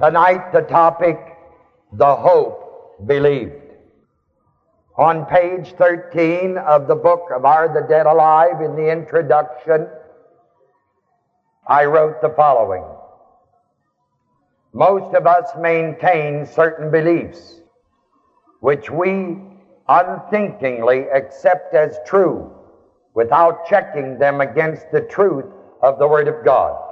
Tonight, the topic, the hope believed. On page 13 of the book of Are the Dead Alive, in the introduction, I wrote the following. Most of us maintain certain beliefs which we unthinkingly accept as true without checking them against the truth of the Word of God.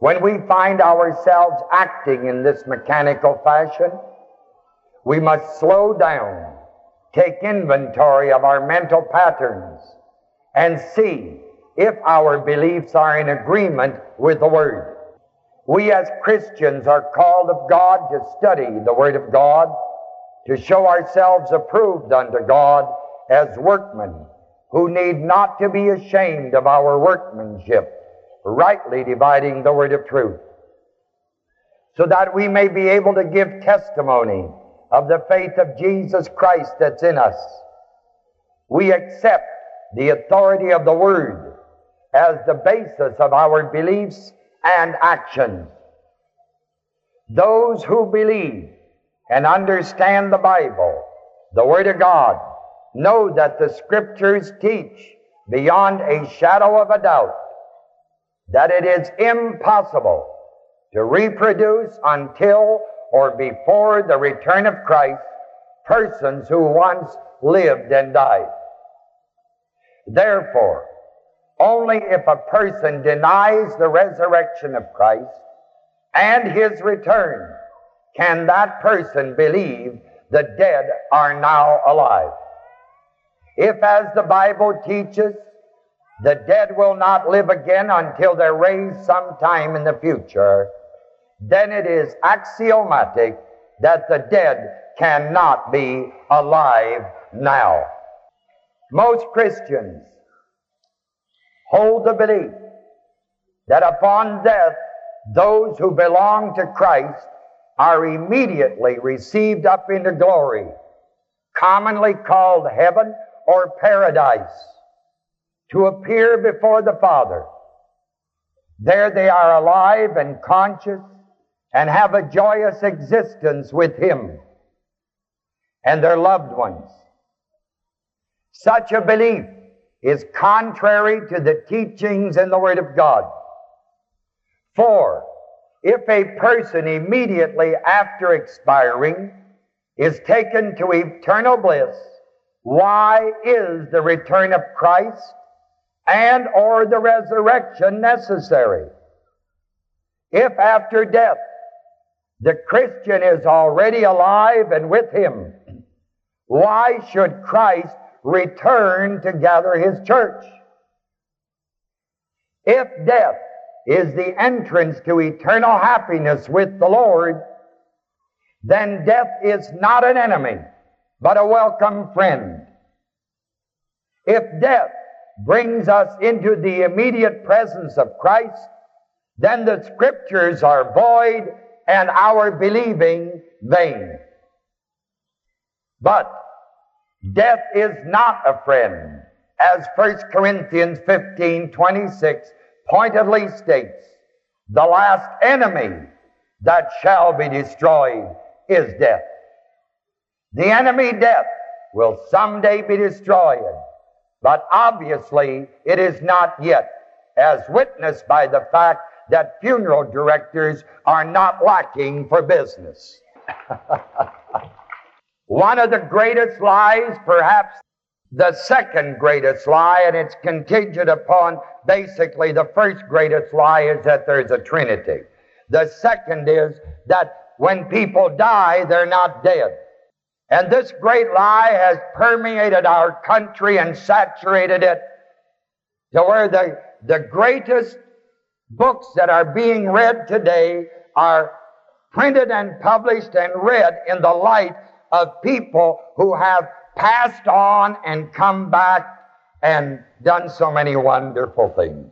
When we find ourselves acting in this mechanical fashion, we must slow down, take inventory of our mental patterns, and see if our beliefs are in agreement with the Word. We as Christians are called of God to study the Word of God, to show ourselves approved unto God as workmen who need not to be ashamed of our workmanship rightly dividing the word of truth, so that we may be able to give testimony of the faith of Jesus Christ that's in us. We accept the authority of the word as the basis of our beliefs and actions. Those who believe and understand the Bible, the Word of God, know that the Scriptures teach beyond a shadow of a doubt that it is impossible to reproduce until or before the return of Christ persons who once lived and died. Therefore, only if a person denies the resurrection of Christ and his return can that person believe the dead are now alive. If, as the Bible teaches, the dead will not live again until they're raised sometime in the future. Then it is axiomatic that the dead cannot be alive now. Most Christians hold the belief that upon death, those who belong to Christ are immediately received up into glory, commonly called heaven or paradise to appear before the Father. There they are alive and conscious and have a joyous existence with Him and their loved ones. Such a belief is contrary to the teachings in the Word of God. For if a person immediately after expiring is taken to eternal bliss, why is the return of Christ and or the resurrection necessary. If after death the Christian is already alive and with him, why should Christ return to gather his church? If death is the entrance to eternal happiness with the Lord, then death is not an enemy, but a welcome friend. If death brings us into the immediate presence of Christ, then the scriptures are void and our believing vain. But death is not a friend, as 1 Corinthians 15 26 pointedly states. The last enemy that shall be destroyed is death. The enemy death will someday be destroyed. But obviously, it is not yet, as witnessed by the fact that funeral directors are not lacking for business. One of the greatest lies, perhaps the second greatest lie, and it's contingent upon basically the first greatest lie is that there's a Trinity. The second is that when people die, they're not dead. And this great lie has permeated our country and saturated it to where the, the greatest books that are being read today are printed and published and read in the light of people who have passed on and come back and done so many wonderful things.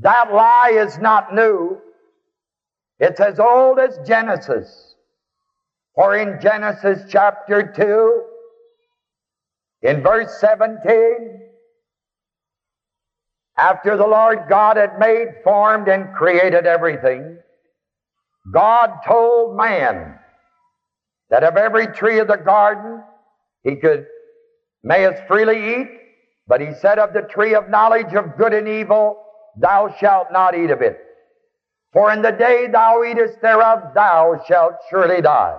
That lie is not new. It's as old as Genesis. For in Genesis chapter 2, in verse 17, after the Lord God had made, formed, and created everything, God told man that of every tree of the garden he could may as freely eat, but he said of the tree of knowledge of good and evil, thou shalt not eat of it. For in the day thou eatest thereof, thou shalt surely die.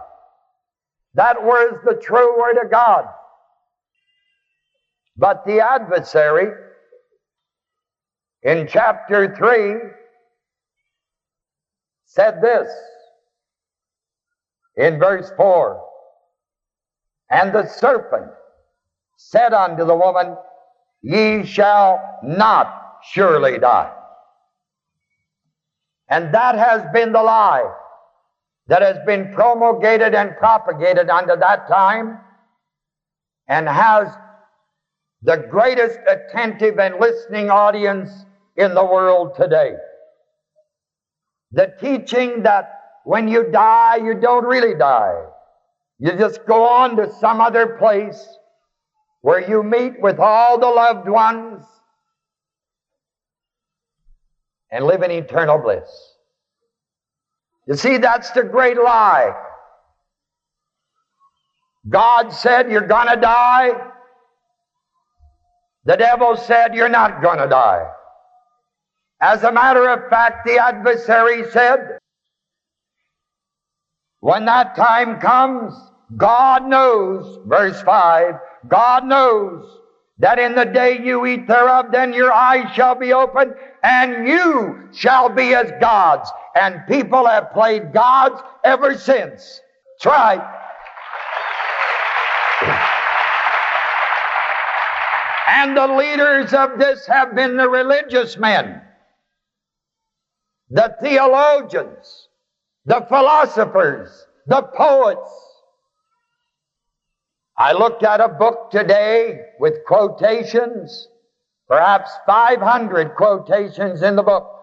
That was the true word of God. But the adversary, in chapter 3, said this in verse 4 And the serpent said unto the woman, Ye shall not surely die. And that has been the lie that has been promulgated and propagated under that time and has the greatest attentive and listening audience in the world today. The teaching that when you die, you don't really die. You just go on to some other place where you meet with all the loved ones and live in eternal bliss. You see, that's the great lie. God said you're gonna die. The devil said you're not gonna die. As a matter of fact, the adversary said, when that time comes, God knows, verse 5, God knows that in the day you eat thereof, then your eyes shall be opened, and you shall be as gods. And people have played gods ever since. That's right. And the leaders of this have been the religious men, the theologians, the philosophers, the poets. I looked at a book today with quotations, perhaps 500 quotations in the book,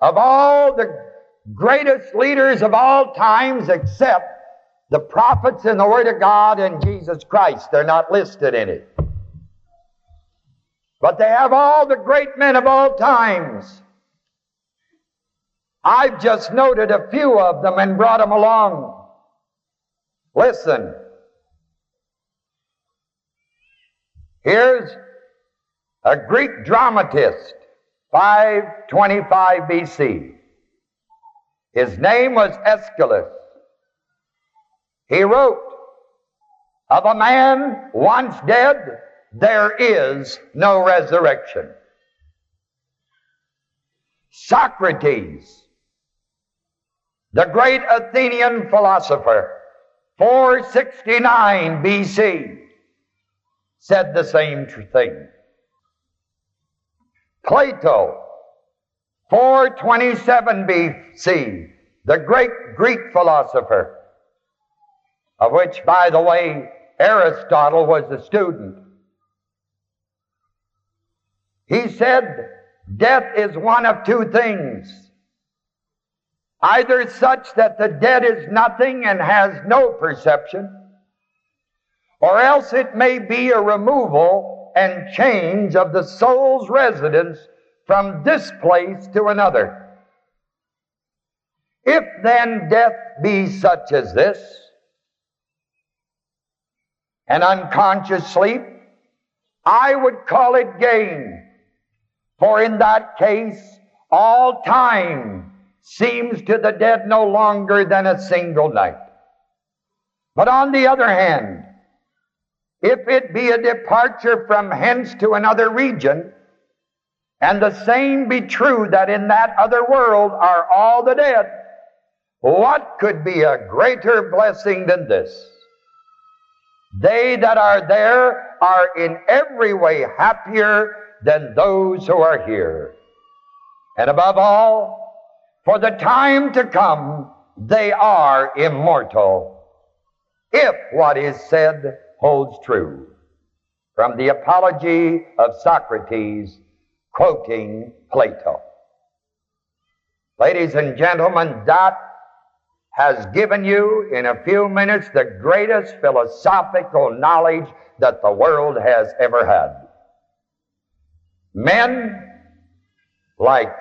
of all the greatest leaders of all times except the prophets and the Word of God and Jesus Christ. They're not listed in it. But they have all the great men of all times. I've just noted a few of them and brought them along. Listen. Here's a Greek dramatist, 525 BC. His name was Aeschylus. He wrote, Of a man once dead, there is no resurrection. Socrates the great Athenian philosopher, 469 BC, said the same thing. Plato, 427 BC, the great Greek philosopher, of which, by the way, Aristotle was a student. He said, Death is one of two things either such that the dead is nothing and has no perception, or else it may be a removal and change of the soul's residence from this place to another. If then death be such as this, an unconscious sleep, I would call it gain, for in that case all time seems to the dead no longer than a single night. But on the other hand, if it be a departure from hence to another region, and the same be true that in that other world are all the dead, what could be a greater blessing than this? They that are there are in every way happier than those who are here. And above all, for the time to come, they are immortal. If what is said holds true. From the Apology of Socrates, quoting Plato. Ladies and gentlemen, that has given you in a few minutes the greatest philosophical knowledge that the world has ever had. Men like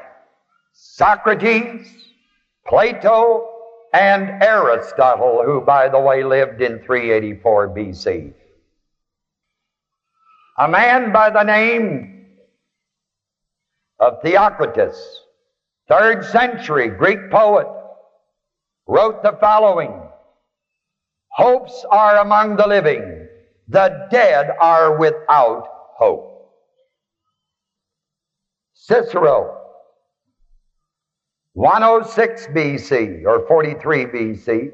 Socrates, Plato and Aristotle, who, by the way, lived in 384 BC. A man by the name of Theocritus, third century Greek poet, wrote the following Hopes are among the living, the dead are without hope. Cicero, 106 BC, or 43 BC,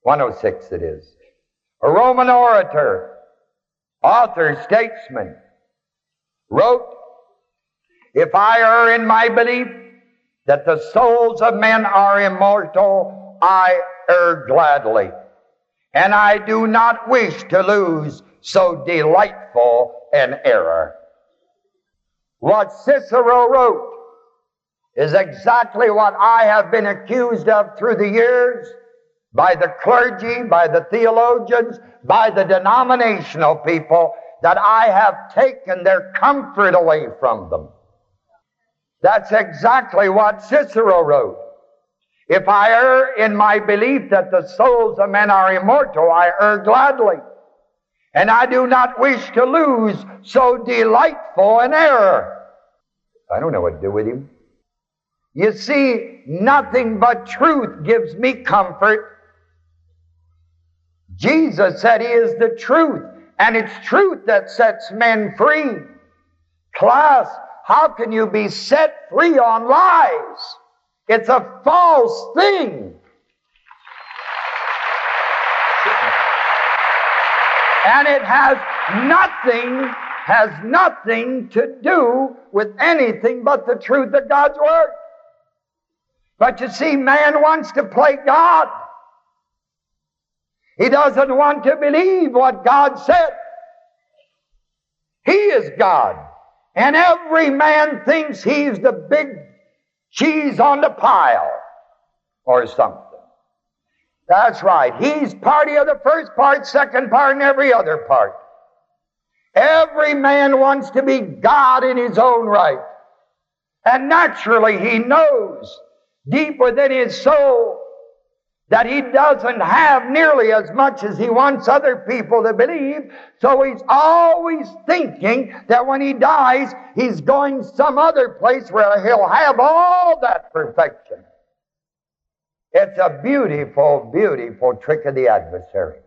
106 it is. A Roman orator, author, statesman, wrote, If I err in my belief that the souls of men are immortal, I err gladly. And I do not wish to lose so delightful an error. What Cicero wrote is exactly what I have been accused of through the years by the clergy, by the theologians, by the denominational people, that I have taken their comfort away from them. That's exactly what Cicero wrote. If I err in my belief that the souls of men are immortal, I err gladly. And I do not wish to lose so delightful an error. I don't know what to do with him. You see, nothing but truth gives me comfort. Jesus said He is the truth, and it's truth that sets men free. Class, how can you be set free on lies? It's a false thing. And it has nothing, has nothing to do with anything but the truth of God's Word. But you see, man wants to play God. He doesn't want to believe what God said. He is God. And every man thinks he's the big cheese on the pile or something. That's right. He's party of the first part, second part, and every other part. Every man wants to be God in his own right. And naturally, he knows deep than his soul that he doesn't have nearly as much as he wants other people to believe. So he's always thinking that when he dies, he's going some other place where he'll have all that perfection. It's a beautiful, beautiful trick of the adversary.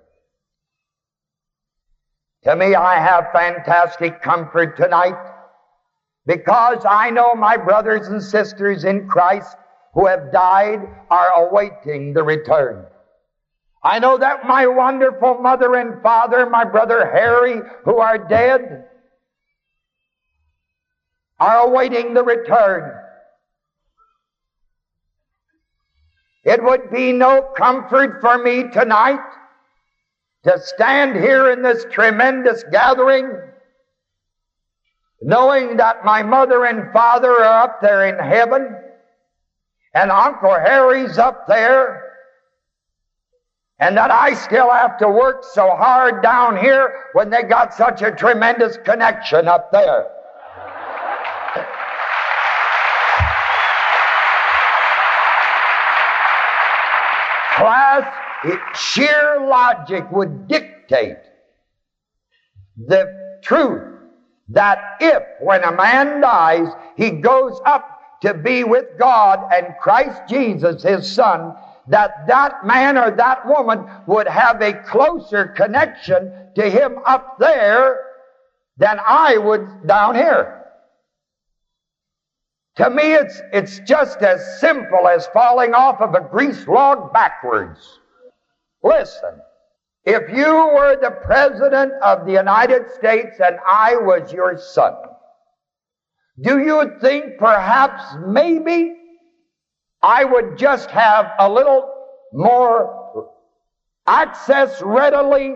To me, I have fantastic comfort tonight because I know my brothers and sisters in Christ who have died are awaiting the return. I know that my wonderful mother and father, my brother Harry, who are dead, are awaiting the return. It would be no comfort for me tonight to stand here in this tremendous gathering knowing that my mother and father are up there in heaven and Uncle Harry's up there and that I still have to work so hard down here when they got such a tremendous connection up there. Class, it, sheer logic would dictate the truth that if, when a man dies, he goes up to be with God and Christ Jesus, his son, that that man or that woman would have a closer connection to him up there than I would down here. To me, it's, it's just as simple as falling off of a grease log backwards. Listen, if you were the President of the United States and I was your son, do you think perhaps maybe I would just have a little more access readily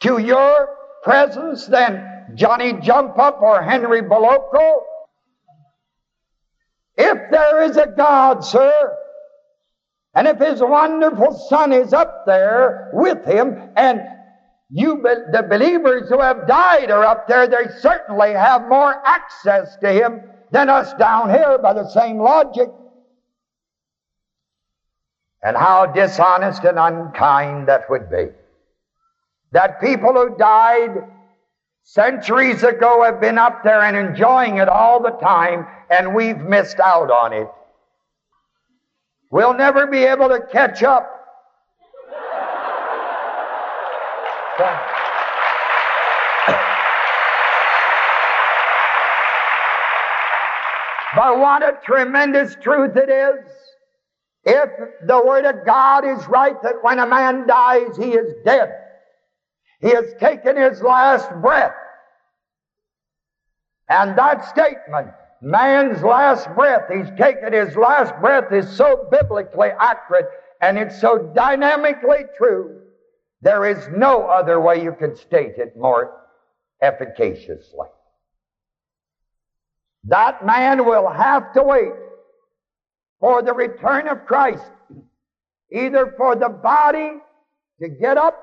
to your presence than Johnny Jump Up or Henry Boloco? If there is a God, sir, and if his wonderful son is up there with him, and you, the believers who have died are up there, they certainly have more access to him than us down here by the same logic. And how dishonest and unkind that would be. That people who died centuries ago have been up there and enjoying it all the time, and we've missed out on it. We'll never be able to catch up. But what a tremendous truth it is. If the Word of God is right that when a man dies, he is dead. He has taken his last breath. And that statement, man's last breath, he's taken his last breath, is so biblically accurate and it's so dynamically true. There is no other way you can state it more efficaciously. That man will have to wait for the return of Christ, either for the body to get up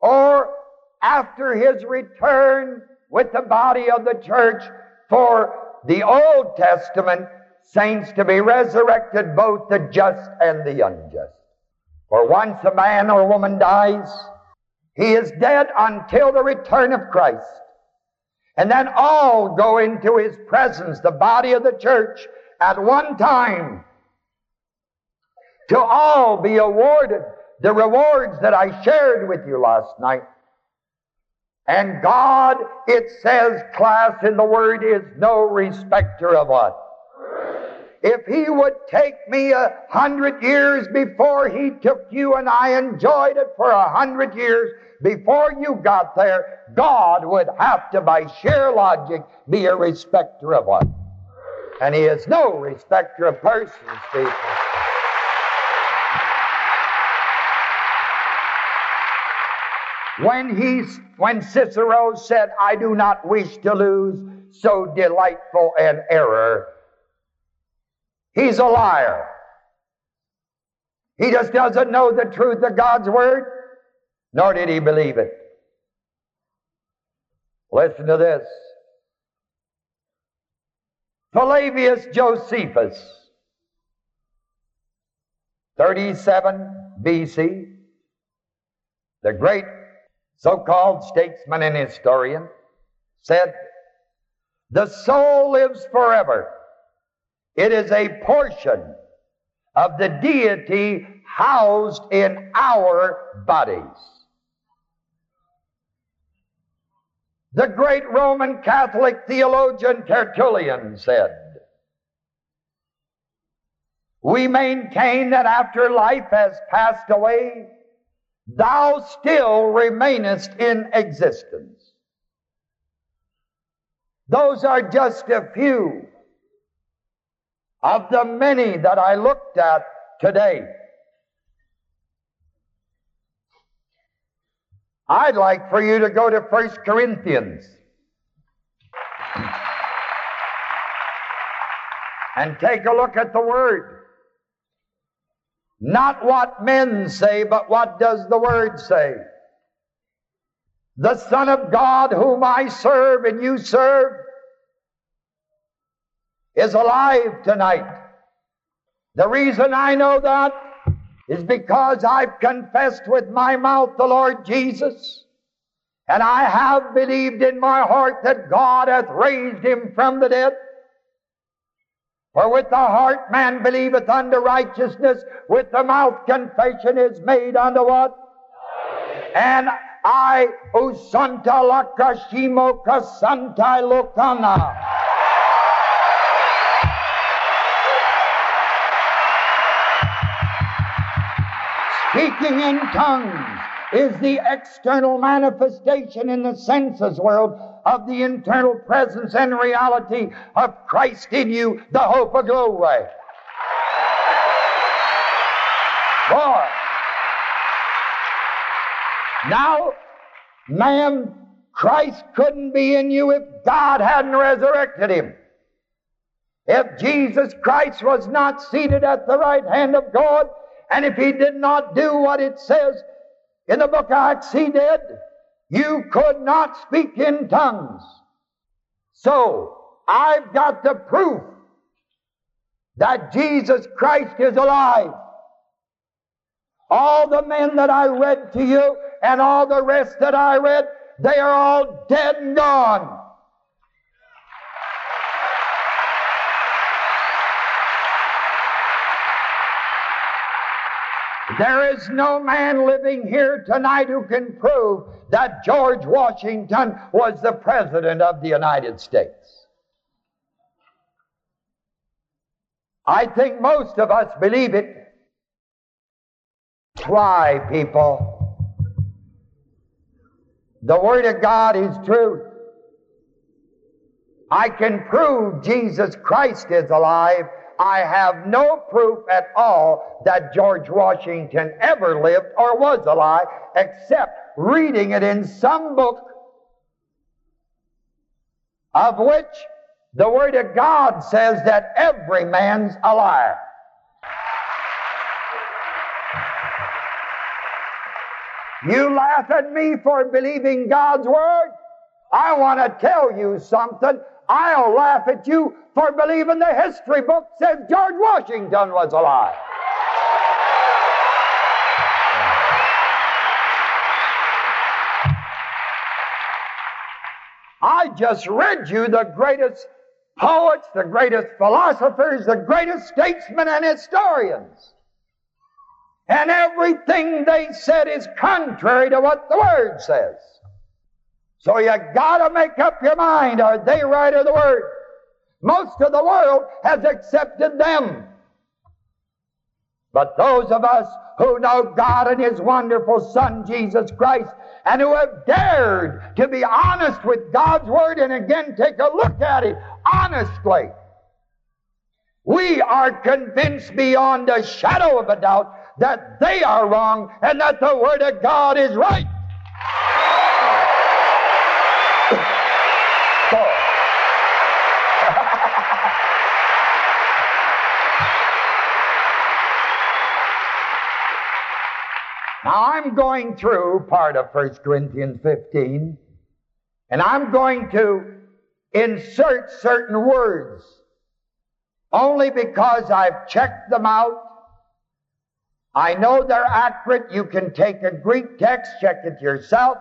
or after his return with the body of the church for the Old Testament saints to be resurrected, both the just and the unjust. For once a man or woman dies, he is dead until the return of Christ. And then all go into his presence, the body of the church, at one time to all be awarded the rewards that I shared with you last night. And God, it says, class in the Word, is no respecter of what? If He would take me a hundred years before He took you and I enjoyed it for a hundred years before you got there, God would have to, by sheer logic, be a respecter of what? And He is no respecter of persons, people. When he, when Cicero said, I do not wish to lose so delightful an error, he's a liar. He just doesn't know the truth of God's Word, nor did he believe it. Listen to this. Flavius Josephus, 37 BC, the great so-called statesman and historian, said, the soul lives forever. It is a portion of the deity housed in our bodies. The great Roman Catholic theologian Tertullian said, We maintain that after life has passed away, thou still remainest in existence. Those are just a few of the many that I looked at today. I'd like for you to go to 1 Corinthians and take a look at the Word. Not what men say, but what does the Word say? The Son of God whom I serve and you serve is alive tonight. The reason I know that is because I've confessed with my mouth the Lord Jesus, and I have believed in my heart that God hath raised him from the dead. For with the heart man believeth unto righteousness, with the mouth confession is made unto what? And I, Usanta Lakashimo Kasantai Lokana. Speaking in tongues is the external manifestation in the senses world of the internal presence and reality of Christ in you, the hope of glory. Boy. Now, ma'am, Christ couldn't be in you if God hadn't resurrected him. If Jesus Christ was not seated at the right hand of God, and if he did not do what it says in the book of Acts he did, you could not speak in tongues. So, I've got the proof that Jesus Christ is alive. All the men that I read to you and all the rest that I read, they are all dead and gone. There is no man living here tonight who can prove that George Washington was the President of the United States. I think most of us believe it. Try, people. The Word of God is truth. I can prove Jesus Christ is alive. I have no proof at all that George Washington ever lived or was alive, except reading it in some book of which the Word of God says that every man's a liar. You laugh at me for believing God's Word? I want to tell you something. I'll laugh at you for believing the history book says George Washington was alive. I just read you the greatest poets, the greatest philosophers, the greatest statesmen and historians. And everything they said is contrary to what the Word says. So you gotta make up your mind, are they right or the Word? Most of the world has accepted them. But those of us who know God and His wonderful Son, Jesus Christ, and who have dared to be honest with God's Word and again take a look at it honestly, we are convinced beyond a shadow of a doubt that they are wrong and that the Word of God is right. Now I'm going through part of 1 Corinthians 15, and I'm going to insert certain words only because I've checked them out. I know they're accurate. You can take a Greek text, check it yourself.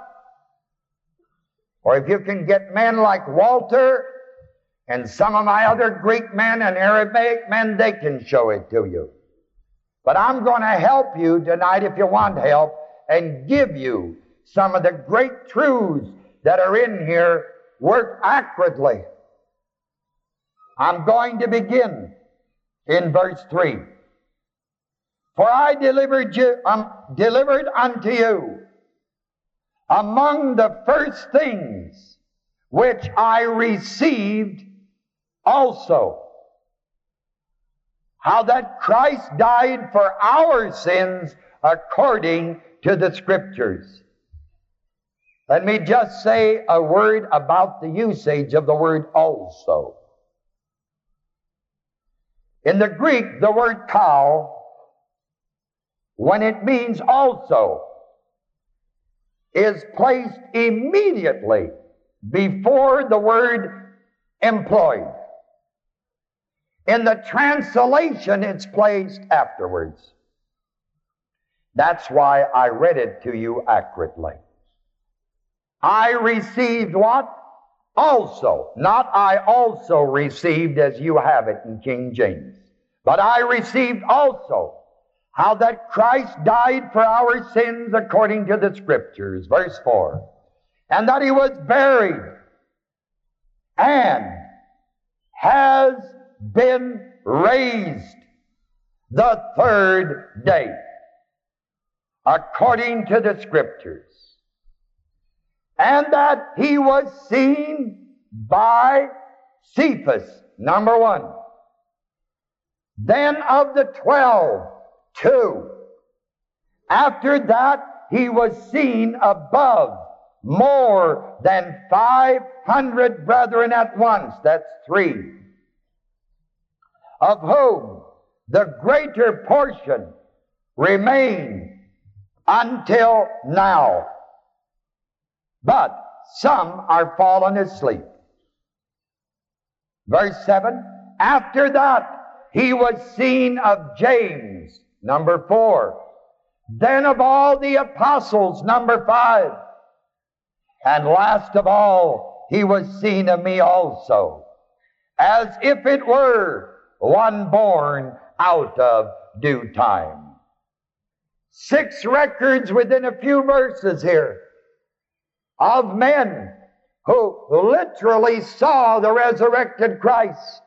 Or if you can get men like Walter and some of my other Greek men and Arabic men, they can show it to you. But I'm going to help you tonight if you want help and give you some of the great truths that are in here work accurately. I'm going to begin in verse 3. For I delivered, you, um, delivered unto you among the first things which I received also how that Christ died for our sins according to the Scriptures. Let me just say a word about the usage of the word also. In the Greek, the word kai, when it means also, is placed immediately before the word employed. In the translation, it's placed afterwards. That's why I read it to you accurately. I received what? Also. Not I also received as you have it in King James. But I received also how that Christ died for our sins according to the Scriptures. Verse 4. And that he was buried and has been raised the third day, according to the Scriptures, and that he was seen by Cephas, number one. Then of the twelve, two. After that, he was seen above more than 500 brethren at once. That's three of whom the greater portion remain until now. But some are fallen asleep. Verse 7 After that, he was seen of James, number 4. then of all the apostles, number five. And last of all, he was seen of me also, as if it were one born out of due time. Six records within a few verses here of men who literally saw the resurrected Christ.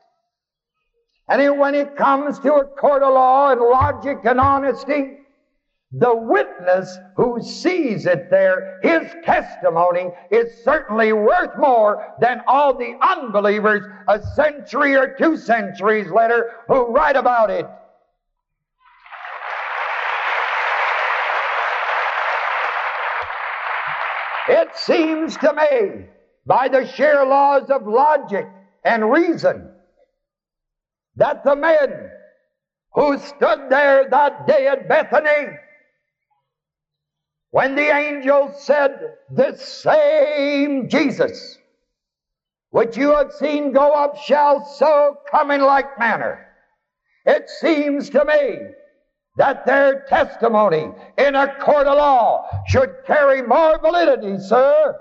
And when it comes to a court of law and logic and honesty, the witness who sees it there, his testimony is certainly worth more than all the unbelievers a century or two centuries later who write about it. It seems to me, by the sheer laws of logic and reason, that the men who stood there that day at Bethany, when the angel said, This same Jesus, which you have seen go up, shall so come in like manner. It seems to me that their testimony in a court of law should carry more validity, sir,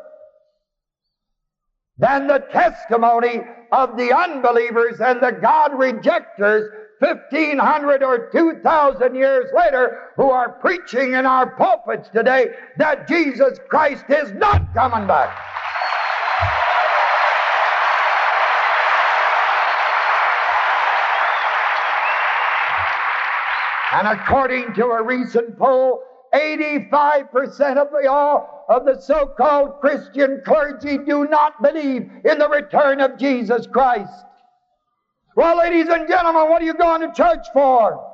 than the testimony of the unbelievers and the God rejectors 1500 or 2000 years later who are preaching in our pulpits today that Jesus Christ is not coming back. And according to a recent poll, 85% of the all of the so-called Christian clergy do not believe in the return of Jesus Christ. Well, ladies and gentlemen, what are you going to church for?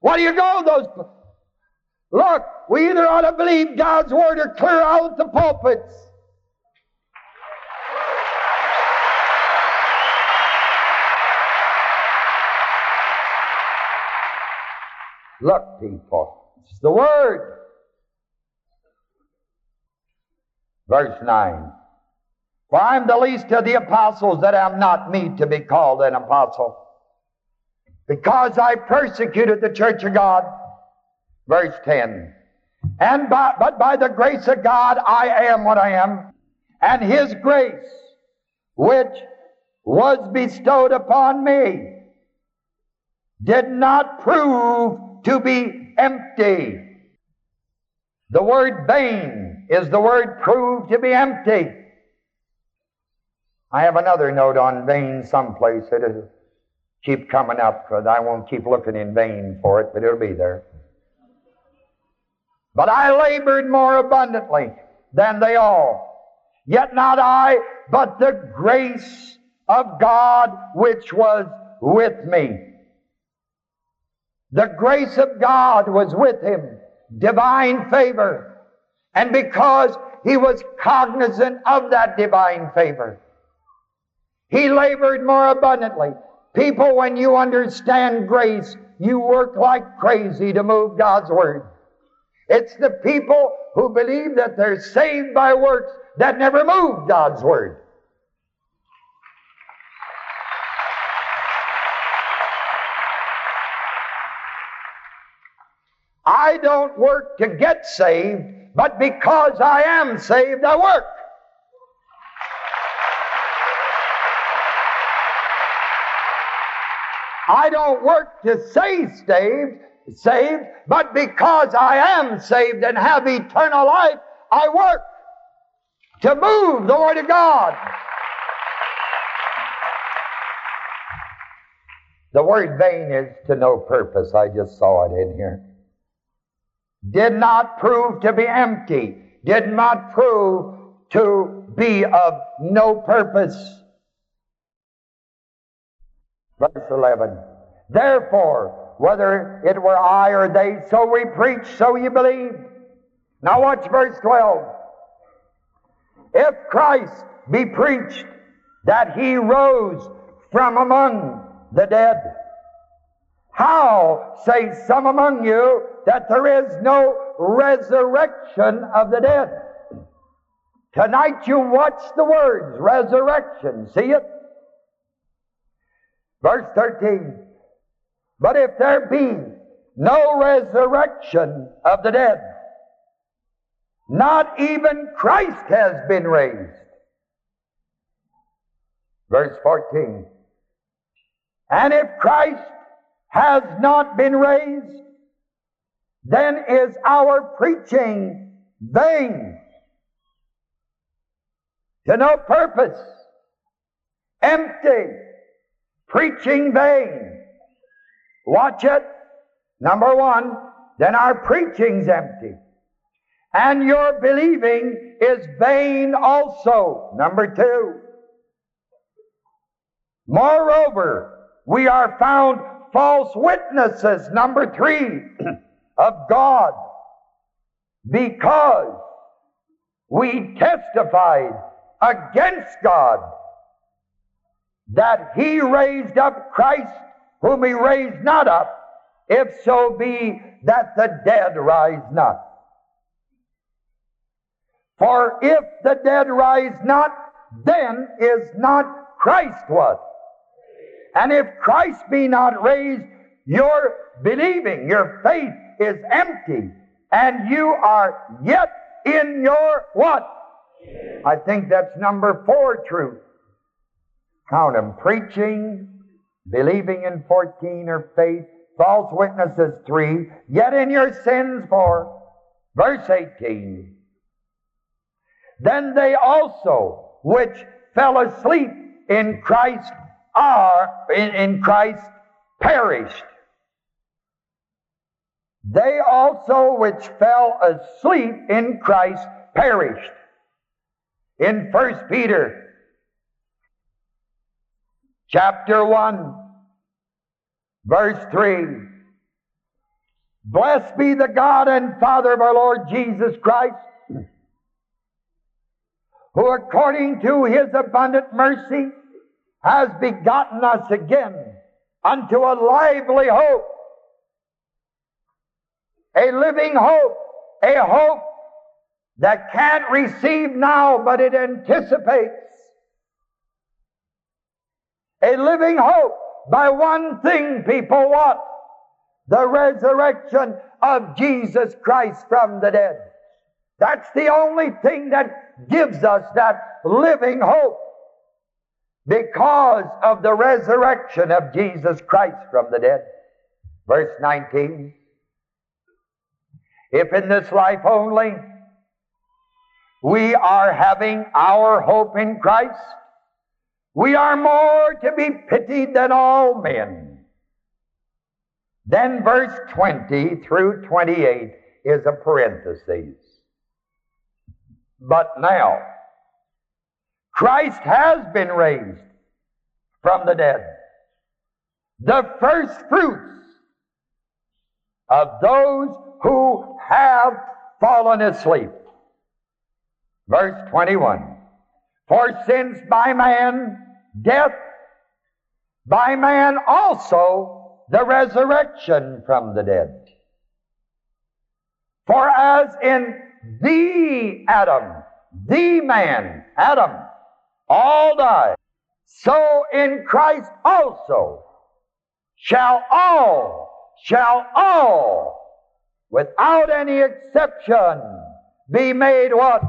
What do you go those? Look, we either ought to believe God's word or clear out the pulpits. Look, people, it's the Word. Verse 9. For I am the least of the apostles that am not meet to be called an apostle. Because I persecuted the church of God. Verse 10. And by, but by the grace of God I am what I am, and His grace, which was bestowed upon me, did not prove to be empty. The word vain is the word proved to be empty. I have another note on vain someplace. It'll keep coming up because I won't keep looking in vain for it, but it'll be there. But I labored more abundantly than they all. Yet not I, but the grace of God which was with me. The grace of God was with him, divine favor. And because he was cognizant of that divine favor, he labored more abundantly. People, when you understand grace, you work like crazy to move God's Word. It's the people who believe that they're saved by works that never move God's Word. I don't work to get saved, but because I am saved, I work. I don't work to say saved, saved, but because I am saved and have eternal life, I work to move the Word of God. The word vain is to no purpose. I just saw it in here did not prove to be empty, did not prove to be of no purpose. Verse 11. Therefore, whether it were I or they, so we preach, so you believe. Now watch verse 12. If Christ be preached that he rose from among the dead, how say some among you that there is no resurrection of the dead? Tonight you watch the words resurrection. See it? Verse 13. But if there be no resurrection of the dead. Not even Christ has been raised. Verse 14. And if Christ has not been raised, then is our preaching vain, to no purpose, empty, preaching vain. Watch it. Number one, then our preaching's empty. And your believing is vain also. Number two. Moreover, we are found false witnesses. Number three. of God because we testified against God that He raised up Christ whom He raised not up, if so be that the dead rise not. For if the dead rise not, then is not Christ what? And if Christ be not raised, your believing, your faith is empty and you are yet in your what? I think that's number four truth. Count them. Preaching, believing in 14 or faith, false witnesses three, yet in your sins four. Verse 18. Then they also, which fell asleep in Christ, are, in, in Christ, perished. They also which fell asleep in Christ perished. In 1 Peter chapter 1 verse 3 Blessed be the God and Father of our Lord Jesus Christ who according to his abundant mercy has begotten us again unto a lively hope a living hope, a hope that can't receive now, but it anticipates. A living hope by one thing, people, what? The resurrection of Jesus Christ from the dead. That's the only thing that gives us that living hope because of the resurrection of Jesus Christ from the dead. Verse 19. If in this life only we are having our hope in Christ, we are more to be pitied than all men. Then verse 20 through 28 is a parenthesis. But now, Christ has been raised from the dead. The first fruits of those who have fallen asleep. Verse 21. For sins by man death, by man also the resurrection from the dead. For as in the Adam, the man, Adam, all die, so in Christ also shall all, shall all without any exception, be made what?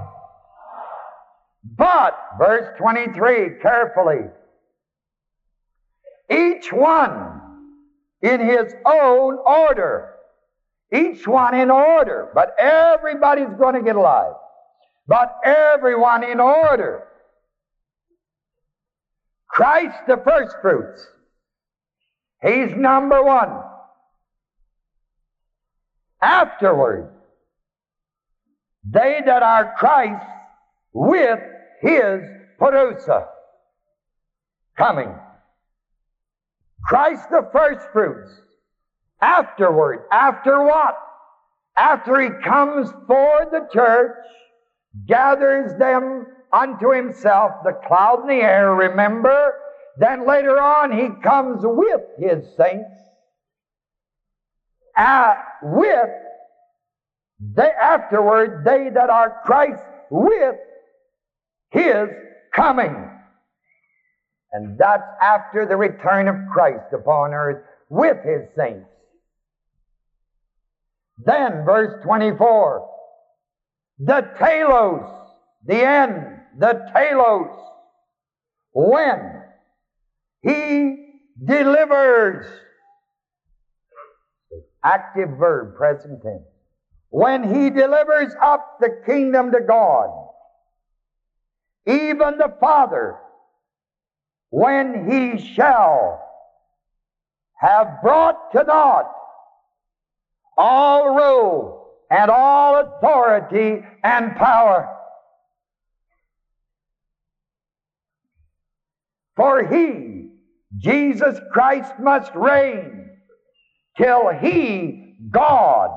But, verse 23, carefully, each one in his own order. Each one in order. But everybody's going to get alive. But everyone in order. Christ the first fruits. He's number one afterward. They that are Christ with his parousia coming. Christ the first fruits. Afterward. After what? After he comes for the church, gathers them unto himself, the cloud in the air, remember? Then later on he comes with his saints uh, with they afterward they that are Christ with his coming. And that's after the return of Christ upon earth with his saints. Then, verse 24, the telos, the end, the telos, when he delivers, active verb, present tense, when he delivers up the kingdom to God, even the Father, when he shall have brought to naught all rule and all authority and power. For he, Jesus Christ, must reign till he, God,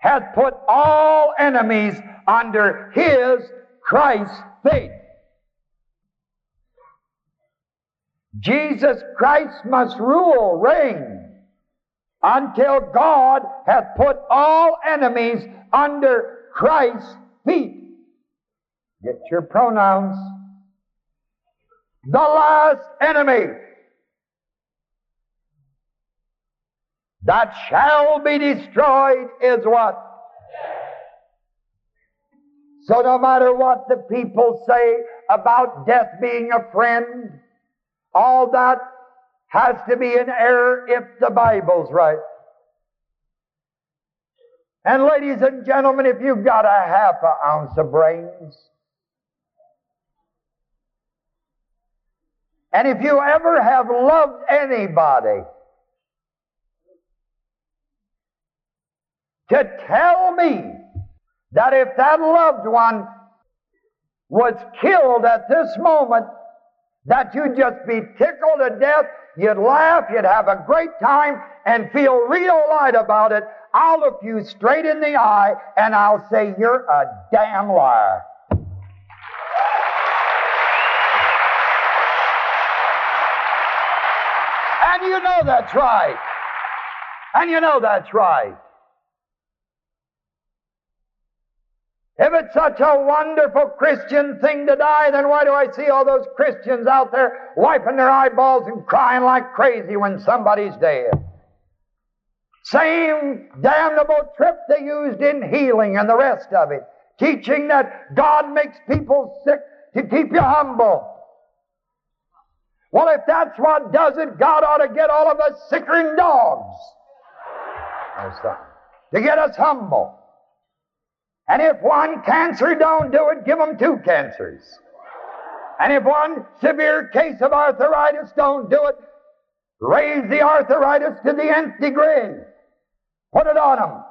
hath put all enemies under his Christ's feet. Jesus Christ must rule, reign, until God hath put all enemies under Christ's feet. Get your pronouns. The last enemy that shall be destroyed is what? So no matter what the people say about death being a friend, all that has to be in error if the Bible's right. And ladies and gentlemen, if you've got a half an ounce of brains, and if you ever have loved anybody, to tell me that if that loved one was killed at this moment, that you'd just be tickled to death, you'd laugh, you'd have a great time, and feel real light about it. I'll look you straight in the eye and I'll say, You're a damn liar. And you know that's right. And you know that's right. If it's such a wonderful Christian thing to die, then why do I see all those Christians out there wiping their eyeballs and crying like crazy when somebody's dead? Same damnable trip they used in healing and the rest of it. Teaching that God makes people sick to keep you humble. Well, if that's what does it, God ought to get all of us sicker than dogs. To get us humble. And if one cancer don't do it, give them two cancers. And if one severe case of arthritis don't do it, raise the arthritis to the nth degree. Put it on them.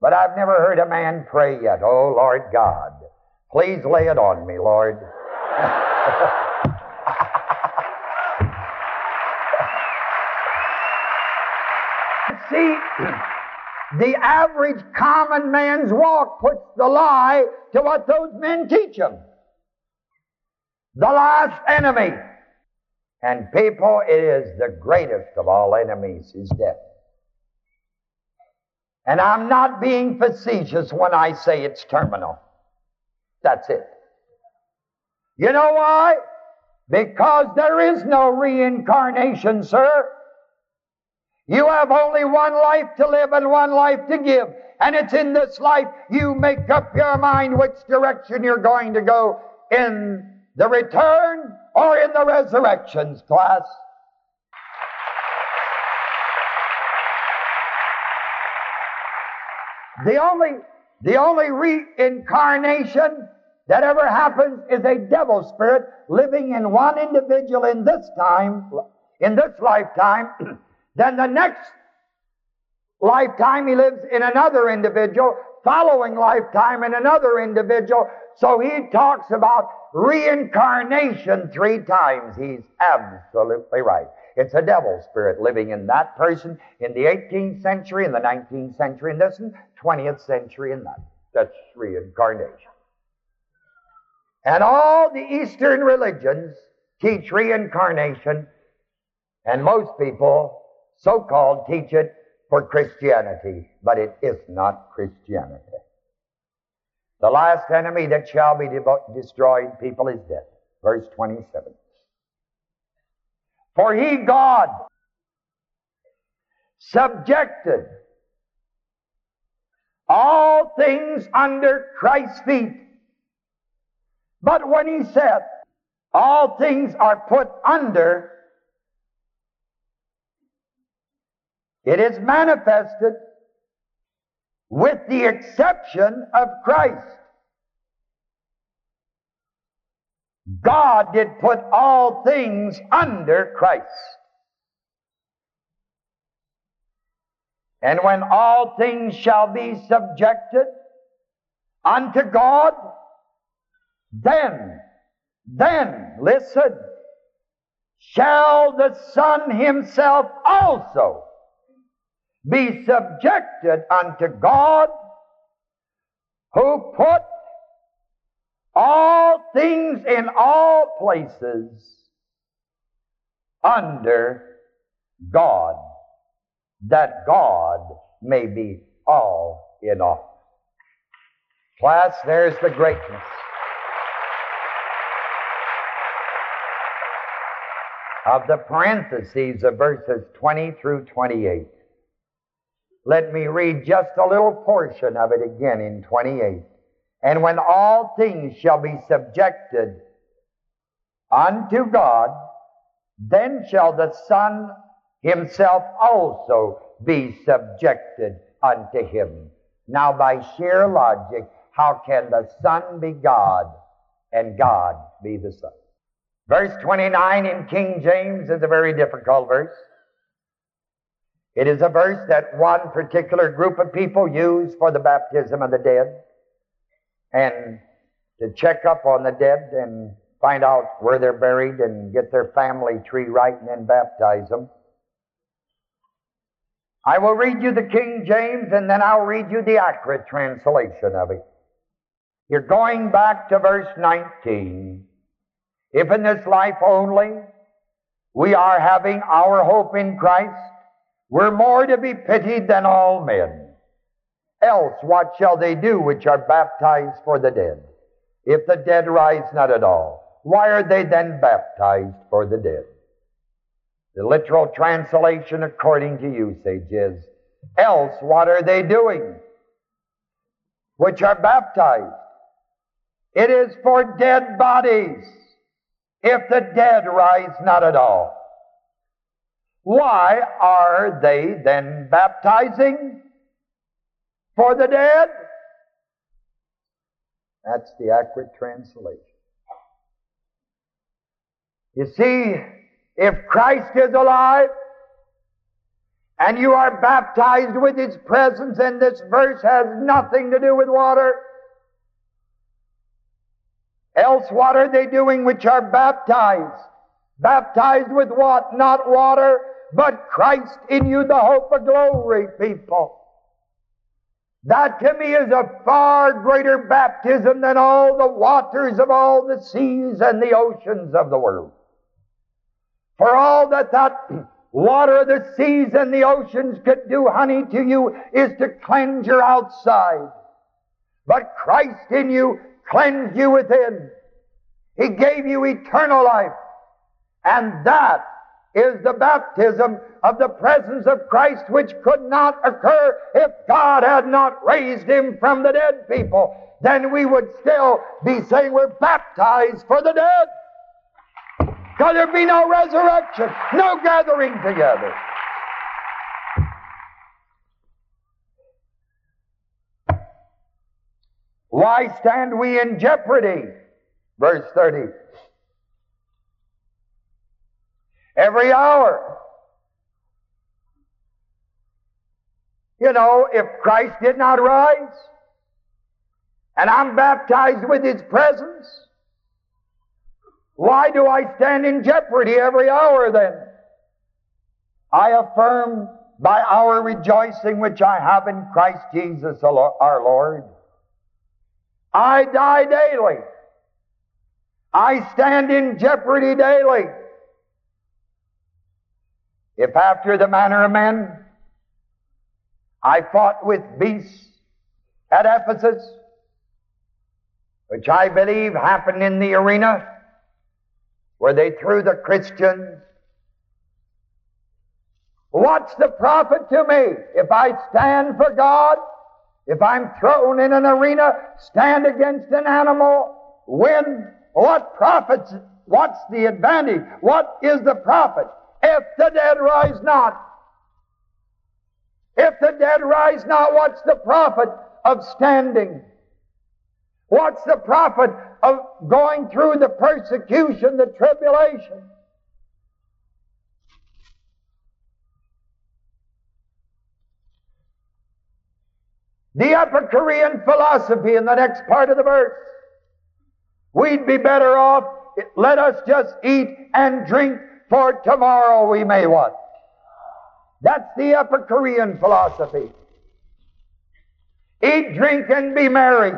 But I've never heard a man pray yet, oh Lord God, please lay it on me, Lord. See, the average common man's walk puts the lie to what those men teach them. The last enemy. And people, it is the greatest of all enemies is death. And I'm not being facetious when I say it's terminal. That's it. You know why? Because there is no reincarnation, sir. You have only one life to live and one life to give. And it's in this life you make up your mind which direction you're going to go in the return or in the resurrections class. The only, the only reincarnation that ever happens is a devil spirit living in one individual in this time, in this lifetime, Then the next lifetime he lives in another individual, following lifetime in another individual. So he talks about reincarnation three times. He's absolutely right. It's a devil spirit living in that person in the 18th century, in the 19th century, in this 20th century, in that. That's reincarnation. And all the Eastern religions teach reincarnation, and most people so called teach it for Christianity, but it is not Christianity. The last enemy that shall be destroyed, people, is death. Verse 27. For he, God, subjected all things under Christ's feet. But when he said, all things are put under, it is manifested with the exception of Christ. God did put all things under Christ. And when all things shall be subjected unto God, then, then, listen, shall the Son himself also be subjected unto God who put all things in all places under God, that God may be all in all. Class, there's the greatness. Of the parentheses of verses 20 through 28. Let me read just a little portion of it again in 28. And when all things shall be subjected unto God, then shall the Son himself also be subjected unto him. Now, by sheer logic, how can the Son be God and God be the Son? Verse 29 in King James is a very difficult verse. It is a verse that one particular group of people use for the baptism of the dead and to check up on the dead and find out where they're buried and get their family tree right and then baptize them. I will read you the King James and then I'll read you the accurate translation of it. You're going back to verse 19. If in this life only we are having our hope in Christ, we're more to be pitied than all men. Else what shall they do which are baptized for the dead? If the dead rise not at all, why are they then baptized for the dead? The literal translation according to usage is, else what are they doing which are baptized? It is for dead bodies, if the dead rise not at all. Why are they then baptizing for the dead? That's the accurate translation. You see, if Christ is alive and you are baptized with His presence, and this verse has nothing to do with water, else what are they doing which are baptized? Baptized with what? Not water, but Christ in you, the hope of glory, people. That to me is a far greater baptism than all the waters of all the seas and the oceans of the world. For all that that water of the seas and the oceans could do, honey, to you is to cleanse your outside. But Christ in you cleansed you within. He gave you eternal life. And that is the baptism of the presence of Christ, which could not occur if God had not raised him from the dead people. Then we would still be saying we're baptized for the dead. Because there'd be no resurrection, no gathering together. Why stand we in jeopardy? Verse 30. Every hour. You know, if Christ did not rise, and I'm baptized with His presence, why do I stand in jeopardy every hour then? I affirm by our rejoicing which I have in Christ Jesus our Lord. I die daily. I stand in jeopardy daily. If after the manner of men I fought with beasts at Ephesus, which I believe happened in the arena where they threw the Christians, what's the profit to me if I stand for God If I'm thrown in an arena, stand against an animal, win, what profits? What's the advantage? What is the profit? If the dead rise not. If the dead rise not, what's the profit of standing? What's the profit of going through the persecution, the tribulation? The Epicurean philosophy in the next part of the verse. We'd be better off, let us just eat and drink, for tomorrow we may what? That's the Epicurean philosophy. Eat, drink, and be merry.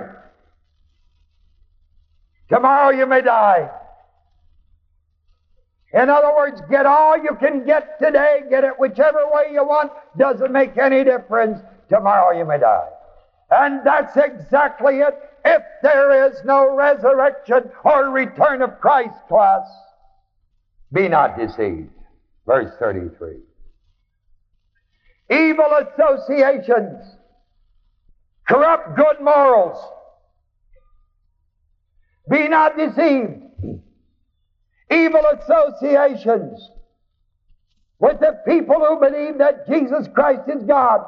Tomorrow you may die. In other words, get all you can get today, get it whichever way you want, doesn't make any difference. Tomorrow you may die. And that's exactly it. If there is no resurrection or return of Christ to us, be not deceived. Verse 33. Evil associations corrupt good morals. Be not deceived. Evil associations with the people who believe that Jesus Christ is God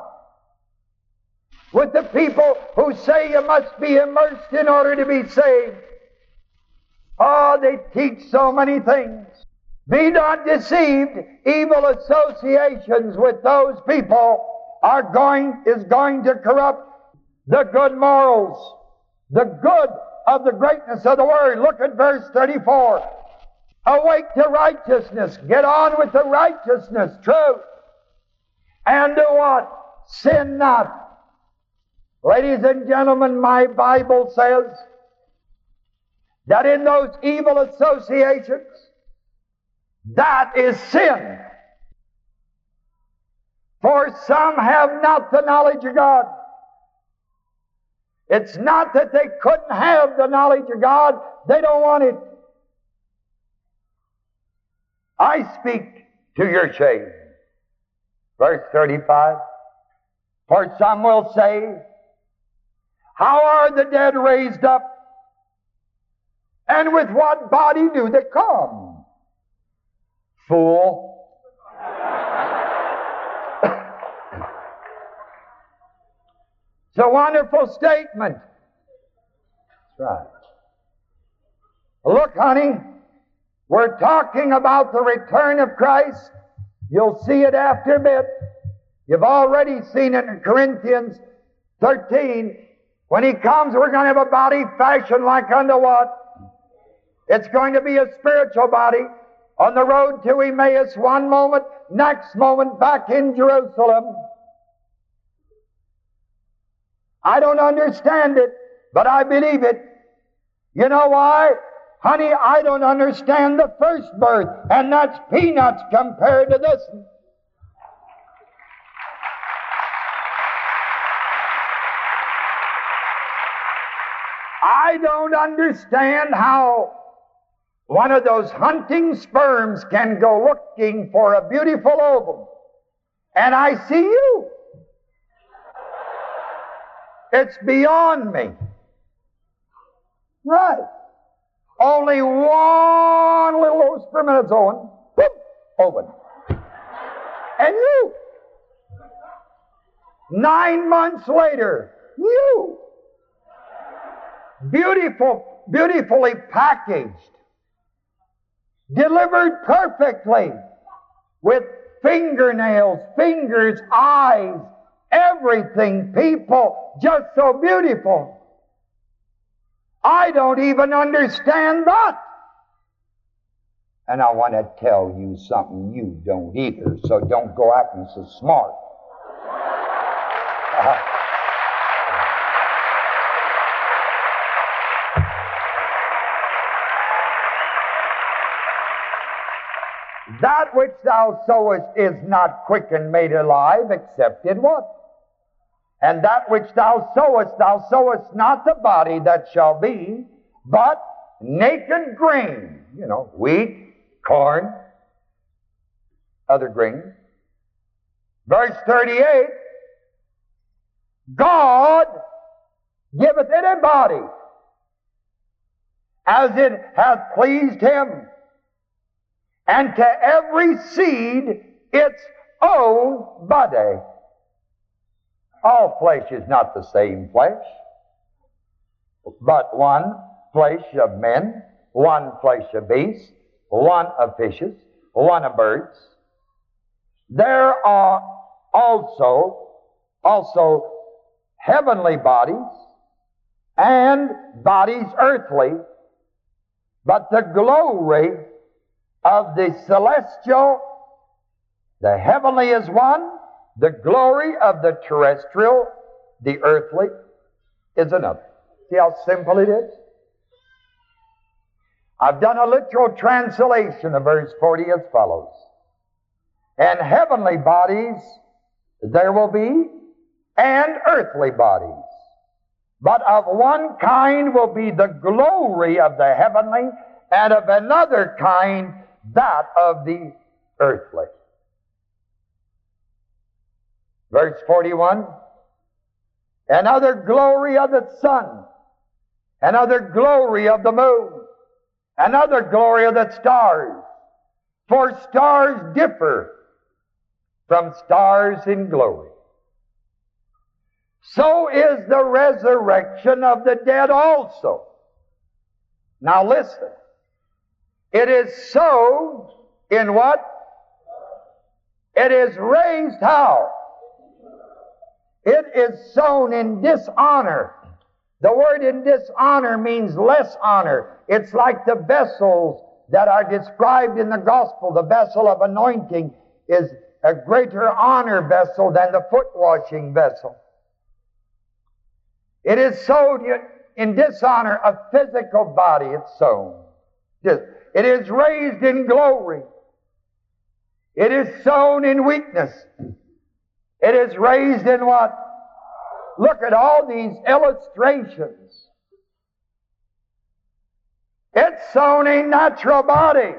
with the people who say you must be immersed in order to be saved. Oh, they teach so many things. Be not deceived. Evil associations with those people are going, is going to corrupt the good morals, the good of the greatness of the Word. Look at verse 34. Awake to righteousness. Get on with the righteousness, truth. And do what? Sin not. Ladies and gentlemen, my Bible says that in those evil associations, that is sin. For some have not the knowledge of God. It's not that they couldn't have the knowledge of God, they don't want it. I speak to your shame. Verse 35. For some will say, how are the dead raised up? And with what body do they come? Fool. it's a wonderful statement. That's right. Look, honey, we're talking about the return of Christ. You'll see it after a bit. You've already seen it in Corinthians 13. When he comes, we're going to have a body fashioned like unto what? It's going to be a spiritual body on the road to Emmaus one moment, next moment back in Jerusalem. I don't understand it, but I believe it. You know why? Honey, I don't understand the first birth, and that's peanuts compared to this. I don't understand how one of those hunting sperms can go looking for a beautiful ovum. And I see you. It's beyond me. Right. Only one little spermatozoan, boop, open. And you. Nine months later, you beautiful, beautifully packaged, delivered perfectly with fingernails, fingers, eyes, everything, people, just so beautiful. I don't even understand that. And I want to tell you something you don't either, so don't go acting so smart. That which thou sowest is not quickened, made alive, except in what? And that which thou sowest, thou sowest not the body that shall be, but naked grain. You know, wheat, corn, other grain. Verse 38 God giveth it a body as it hath pleased him, and to every seed its oh, own body. All flesh is not the same flesh, but one flesh of men, one flesh of beasts, one of fishes, one of birds. There are also, also heavenly bodies and bodies earthly, but the glory of the celestial, the heavenly is one, the glory of the terrestrial, the earthly, is another. See how simple it is? I've done a literal translation of verse 40 as follows. And heavenly bodies there will be, and earthly bodies. But of one kind will be the glory of the heavenly, and of another kind that of the earthly. Verse 41 Another glory of the sun, another glory of the moon, another glory of the stars. For stars differ from stars in glory. So is the resurrection of the dead also. Now listen. It is so in what? It is raised how? It is sown in dishonor. The word in dishonor means less honor. It's like the vessels that are described in the gospel. The vessel of anointing is a greater honor vessel than the foot washing vessel. It is sown in dishonor of physical body. It's sown. It is raised in glory. It is sown in weakness. It is raised in what? Look at all these illustrations. It's sown a natural body.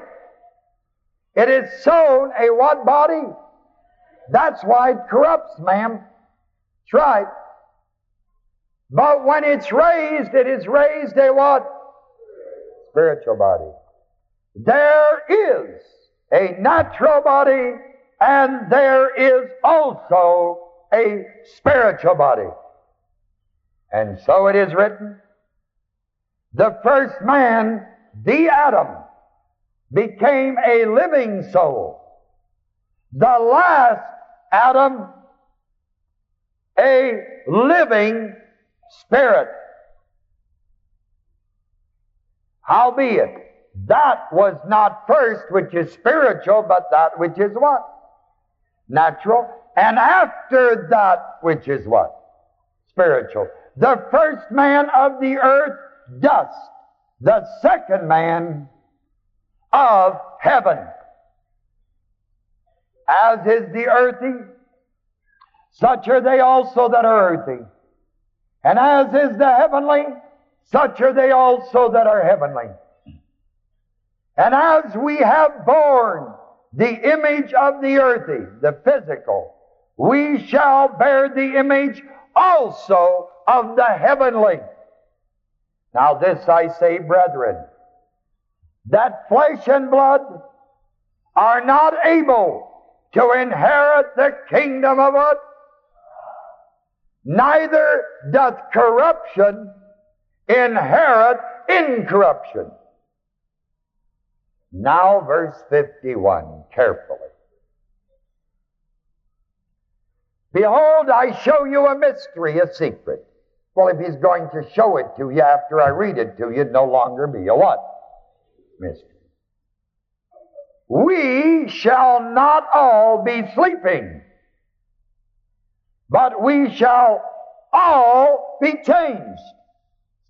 It is sown a what body? That's why it corrupts, ma'am. That's right. But when it's raised, it is raised a what? Spiritual body. There is a natural body and there is also a spiritual body. And so it is written, the first man, the Adam, became a living soul. The last Adam, a living spirit. Howbeit, that was not first which is spiritual, but that which is what? Natural. And after that which is what? Spiritual. The first man of the earth, dust. The second man of heaven. As is the earthy, such are they also that are earthy. And as is the heavenly, such are they also that are heavenly. And as we have borne the image of the earthy, the physical, we shall bear the image also of the heavenly. Now this I say, brethren, that flesh and blood are not able to inherit the kingdom of God. Neither doth corruption inherit incorruption. Now, verse 51, carefully. Behold, I show you a mystery, a secret. Well, if he's going to show it to you after I read it to you, it'd no longer be a what? Mystery. We shall not all be sleeping but we shall all be changed.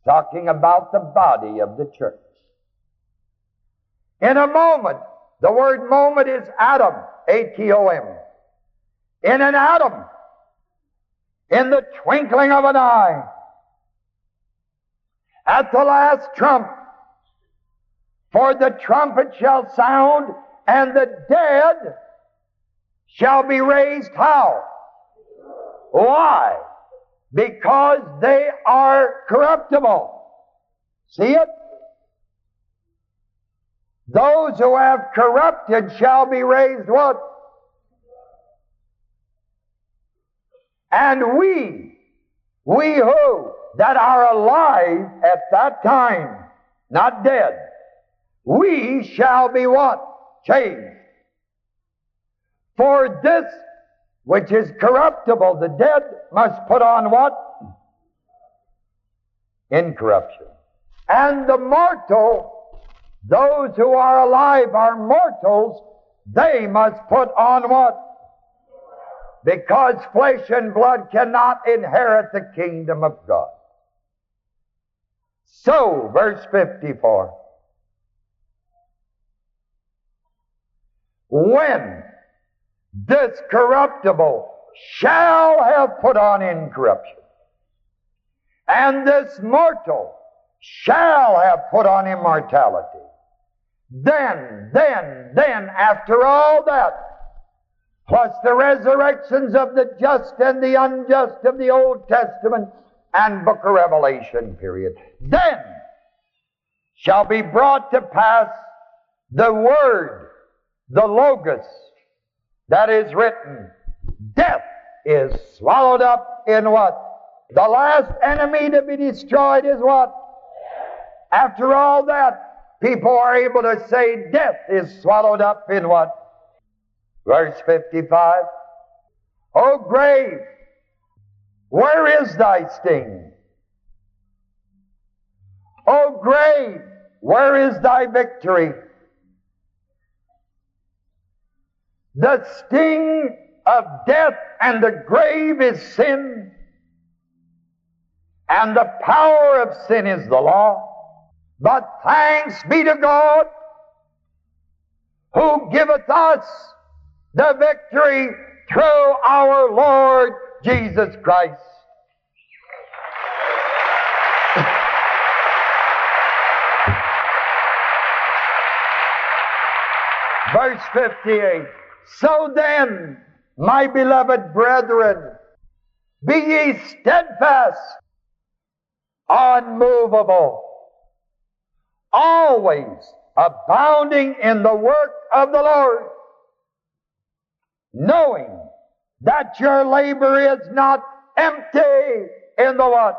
Talking about the body of the church. In a moment, the word moment is atom, A-T-O-M. In an atom, in the twinkling of an eye, at the last trump, for the trumpet shall sound, and the dead shall be raised how? Why? Because they are corruptible. See it? Those who have corrupted shall be raised what? And we, we who, that are alive at that time, not dead, we shall be what? Changed. For this which is corruptible, the dead must put on what? Incorruption. And the mortal, those who are alive are mortals, they must put on what? Because flesh and blood cannot inherit the kingdom of God. So, verse 54. When this corruptible shall have put on incorruption, and this mortal shall have put on immortality. Then, then, then, after all that, plus the resurrections of the just and the unjust of the Old Testament and Book of Revelation period, then shall be brought to pass the Word, the Logos, that is written, death is swallowed up in what? The last enemy to be destroyed is what? After all that, people are able to say death is swallowed up in what? Verse 55. O grave, where is thy sting? O grave, where is thy victory? The sting of death and the grave is sin, and the power of sin is the law. But thanks be to God who giveth us the victory through our Lord Jesus Christ. Verse 58. So then, my beloved brethren, be ye steadfast, unmovable, always abounding in the work of the Lord, knowing that your labor is not empty in the what?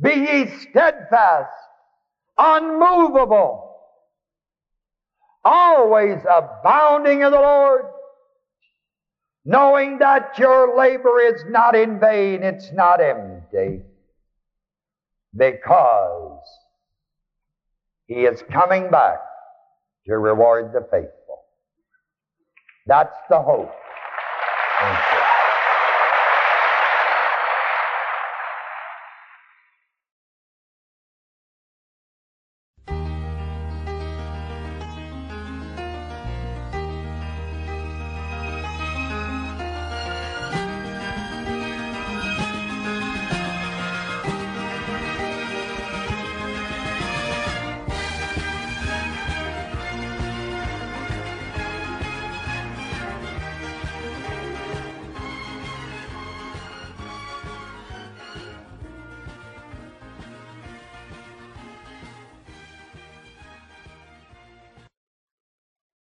Be ye steadfast, unmovable, always abounding in the Lord, knowing that your labor is not in vain, it's not empty, because He is coming back to reward the faithful. That's the hope.